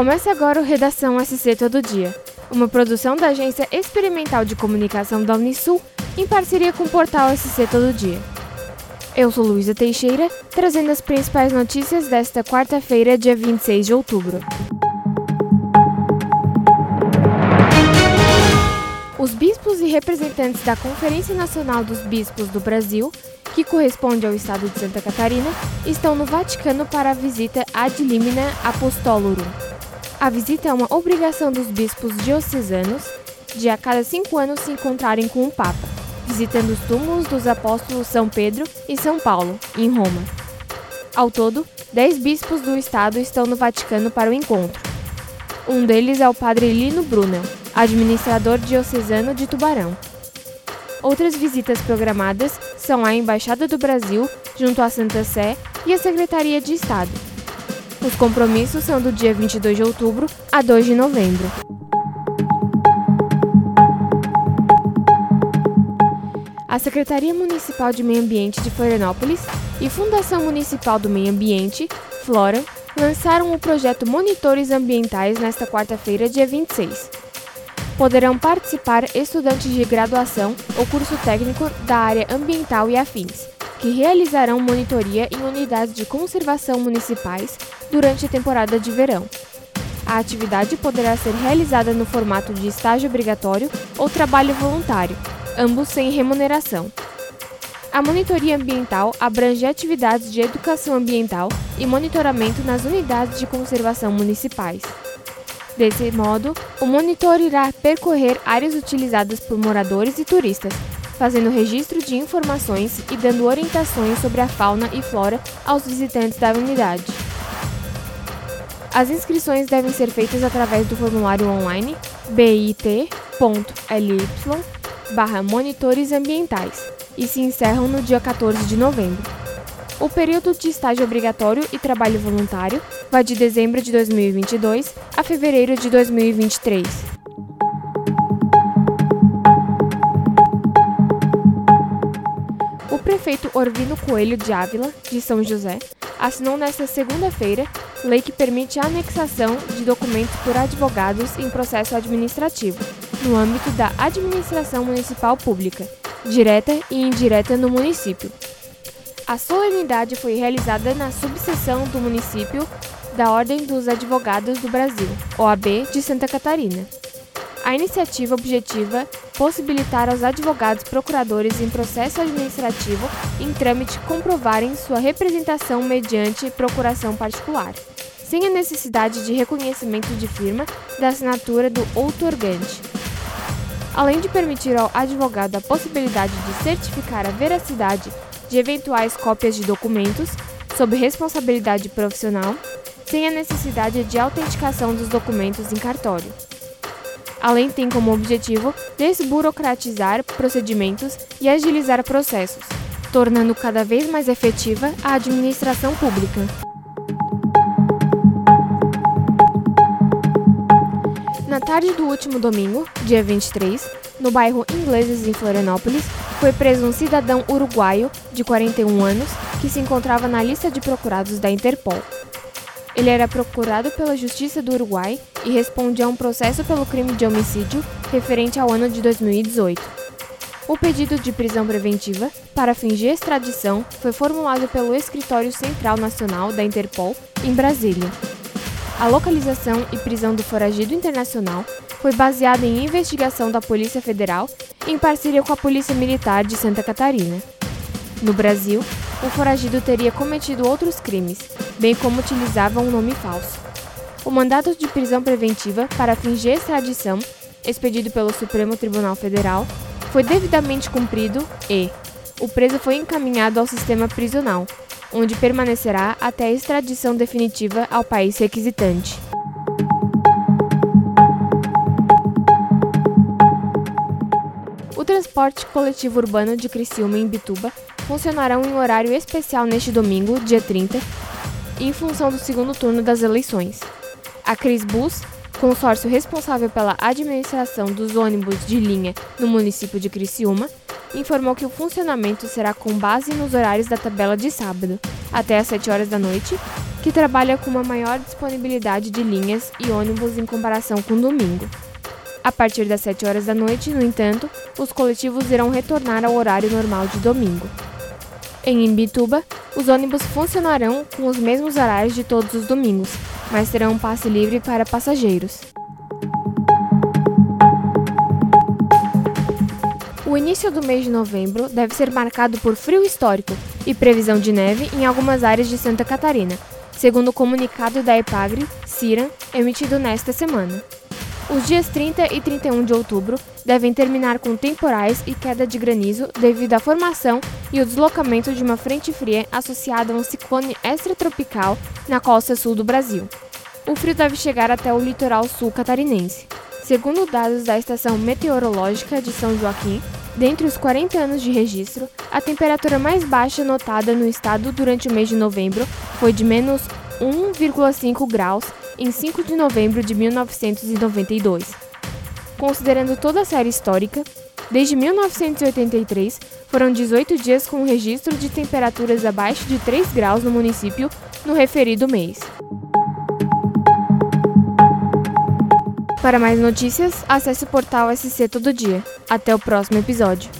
Começa agora o Redação SC Todo Dia, uma produção da Agência Experimental de Comunicação da Unisul em parceria com o portal SC Todo Dia. Eu sou Luísa Teixeira, trazendo as principais notícias desta quarta-feira, dia 26 de outubro. Os bispos e representantes da Conferência Nacional dos Bispos do Brasil, que corresponde ao estado de Santa Catarina, estão no Vaticano para a visita ad limina apostolorum. A visita é uma obrigação dos bispos diocesanos de a cada cinco anos se encontrarem com o Papa, visitando os túmulos dos apóstolos São Pedro e São Paulo, em Roma. Ao todo, dez bispos do estado estão no Vaticano para o encontro. Um deles é o padre Lino Brunel, administrador diocesano de Tubarão. Outras visitas programadas são a Embaixada do Brasil, junto à Santa Sé, e a Secretaria de Estado. Os compromissos são do dia 22 de outubro a 2 de novembro. A Secretaria Municipal de Meio Ambiente de Florianópolis e Fundação Municipal do Meio Ambiente, Flora, lançaram o projeto Monitores Ambientais nesta quarta-feira, dia 26 poderão participar estudantes de graduação ou curso técnico da área ambiental e afins, que realizarão monitoria em unidades de conservação municipais durante a temporada de verão. A atividade poderá ser realizada no formato de estágio obrigatório ou trabalho voluntário, ambos sem remuneração. A monitoria ambiental abrange atividades de educação ambiental e monitoramento nas unidades de conservação municipais. Desse modo, o monitor irá percorrer áreas utilizadas por moradores e turistas, fazendo registro de informações e dando orientações sobre a fauna e flora aos visitantes da unidade. As inscrições devem ser feitas através do formulário online bit.ly barra monitores ambientais e se encerram no dia 14 de novembro. O período de estágio obrigatório e trabalho voluntário vai de dezembro de 2022 a fevereiro de 2023. Prefeito Orvino Coelho de Ávila, de São José, assinou nesta segunda-feira lei que permite a anexação de documentos por advogados em processo administrativo, no âmbito da administração municipal pública, direta e indireta no município. A solenidade foi realizada na subseção do município da Ordem dos Advogados do Brasil, OAB, de Santa Catarina. A iniciativa objetiva possibilitar aos advogados procuradores em processo administrativo em trâmite comprovarem sua representação mediante procuração particular, sem a necessidade de reconhecimento de firma da assinatura do outorgante. Além de permitir ao advogado a possibilidade de certificar a veracidade de eventuais cópias de documentos sob responsabilidade profissional, sem a necessidade de autenticação dos documentos em cartório. Além, tem como objetivo desburocratizar procedimentos e agilizar processos, tornando cada vez mais efetiva a administração pública. Na tarde do último domingo, dia 23, no bairro Ingleses, em Florianópolis, foi preso um cidadão uruguaio de 41 anos que se encontrava na lista de procurados da Interpol. Ele era procurado pela Justiça do Uruguai e respondia a um processo pelo crime de homicídio referente ao ano de 2018. O pedido de prisão preventiva para fins de extradição foi formulado pelo Escritório Central Nacional da Interpol em Brasília. A localização e prisão do foragido internacional foi baseada em investigação da Polícia Federal em parceria com a Polícia Militar de Santa Catarina. No Brasil, o foragido teria cometido outros crimes, bem como utilizava um nome falso. O mandato de prisão preventiva para fins de extradição, expedido pelo Supremo Tribunal Federal, foi devidamente cumprido e o preso foi encaminhado ao sistema prisional, onde permanecerá até a extradição definitiva ao país requisitante. transporte coletivo urbano de Criciúma em Bituba funcionarão em horário especial neste domingo, dia 30, em função do segundo turno das eleições. A Crisbus, consórcio responsável pela administração dos ônibus de linha no município de Criciúma, informou que o funcionamento será com base nos horários da tabela de sábado, até às 7 horas da noite, que trabalha com uma maior disponibilidade de linhas e ônibus em comparação com domingo. A partir das 7 horas da noite, no entanto, os coletivos irão retornar ao horário normal de domingo. Em Imbituba, os ônibus funcionarão com os mesmos horários de todos os domingos, mas terão um passe livre para passageiros. O início do mês de novembro deve ser marcado por frio histórico e previsão de neve em algumas áreas de Santa Catarina, segundo o comunicado da EPAGRE, CIRAM, emitido nesta semana. Os dias 30 e 31 de outubro devem terminar com temporais e queda de granizo devido à formação e o deslocamento de uma frente fria associada a um ciclone extratropical na costa sul do Brasil. O frio deve chegar até o litoral sul catarinense. Segundo dados da Estação Meteorológica de São Joaquim, dentre os 40 anos de registro, a temperatura mais baixa notada no estado durante o mês de novembro foi de menos 1,5 graus em 5 de novembro de 1992. Considerando toda a série histórica, desde 1983 foram 18 dias com registro de temperaturas abaixo de 3 graus no município no referido mês. Para mais notícias, acesse o portal SC Todo Dia. Até o próximo episódio.